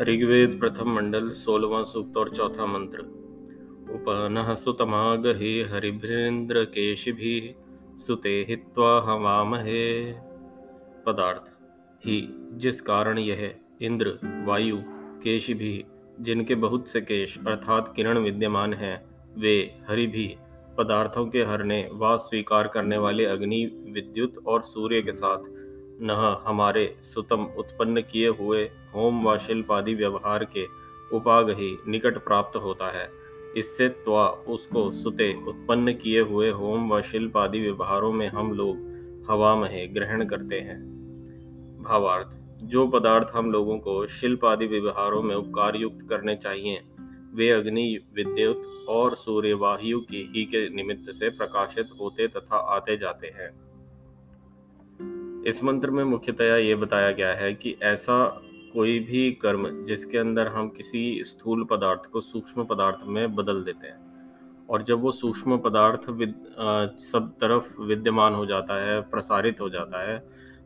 ऋग्वेद प्रथम मंडल सोलवा सूक्त और चौथा मंत्र। उपन सुतमागहे हरिभ्रेन्द्र केशिभि सुते हित्वा हवामहे। पदार्थ, ही, जिस कारण यह इंद्र, वायु, केशिभि, जिनके बहुत से केश अर्थात किरण विद्यमान हैं, वे हरिभि पदार्थों के हरने व स्वीकार करने वाले अग्नि, विद्युत और सूर्य के साथ न हमारे सुतम उत्पन्न किए हुए होम व शिल्प आदि व्यवहार के उपाग ही निकट प्राप्त होता है। इससे त्वा उसको सुते उत्पन्न किए हुए होम व शिल्प आदि व्यवहारों में हम लोग हवा महे ग्रहण करते हैं। भावार्थ, जो पदार्थ हम लोगों को शिल्प आदि व्यवहारों में उपकार युक्त करने चाहिए वे अग्नि विद्युत और सूर्य वायु की ही के निमित्त से प्रकाशित होते तथा आते जाते हैं। इस मंत्र में मुख्यतया ये बताया गया है कि ऐसा कोई भी कर्म जिसके अंदर हम किसी स्थूल पदार्थ को सूक्ष्म पदार्थ में बदल देते हैं और जब वो सूक्ष्म पदार्थ विद, आ, सब तरफ़ विद्यमान हो जाता है प्रसारित हो जाता है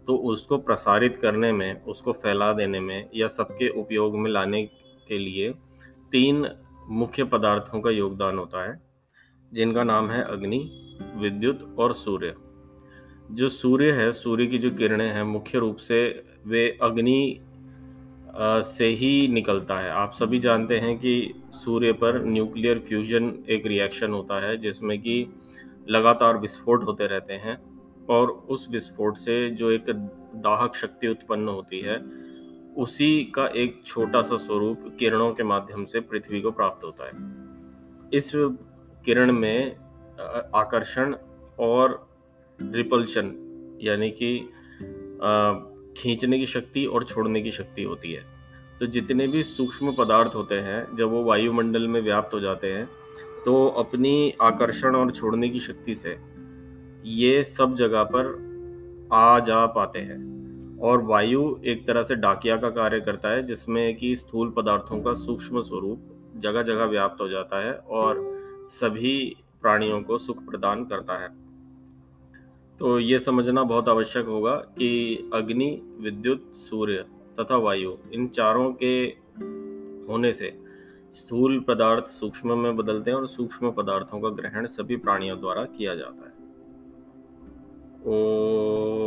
तो उसको प्रसारित करने में उसको फैला देने में या सबके उपयोग में लाने के लिए तीन मुख्य पदार्थों का योगदान होता है, जिनका नाम है अग्नि, विद्युत और सूर्य। जो सूर्य है, सूर्य की जो किरणें हैं, मुख्य रूप से वे अग्नि से ही निकलता है। आप सभी जानते हैं कि सूर्य पर न्यूक्लियर फ्यूजन एक रिएक्शन होता है, जिसमें कि लगातार विस्फोट होते रहते हैं और उस विस्फोट से जो एक दाहक शक्ति उत्पन्न होती है उसी का एक छोटा सा स्वरूप किरणों के माध्यम से पृथ्वी को प्राप्त होता है। इस किरण में आकर्षण और रिपल्शन, यानी कि खींचने की शक्ति और छोड़ने की शक्ति होती है। तो जितने भी सूक्ष्म पदार्थ होते हैं, जब वो वायुमंडल में व्याप्त हो जाते हैं तो अपनी आकर्षण और छोड़ने की शक्ति से ये सब जगह पर आ जा पाते हैं। और वायु एक तरह से डाकिया का कार्य करता है, जिसमें कि स्थूल पदार्थों का सूक्ष्म स्वरूप जगह जगह व्याप्त हो जाता है और सभी प्राणियों को सुख प्रदान करता है। तो ये समझना बहुत आवश्यक होगा कि अग्नि, विद्युत, सूर्य तथा वायु, इन चारों के होने से स्थूल पदार्थ सूक्ष्म में बदलते हैं और सूक्ष्म पदार्थों का ग्रहण सभी प्राणियों द्वारा किया जाता है। ओ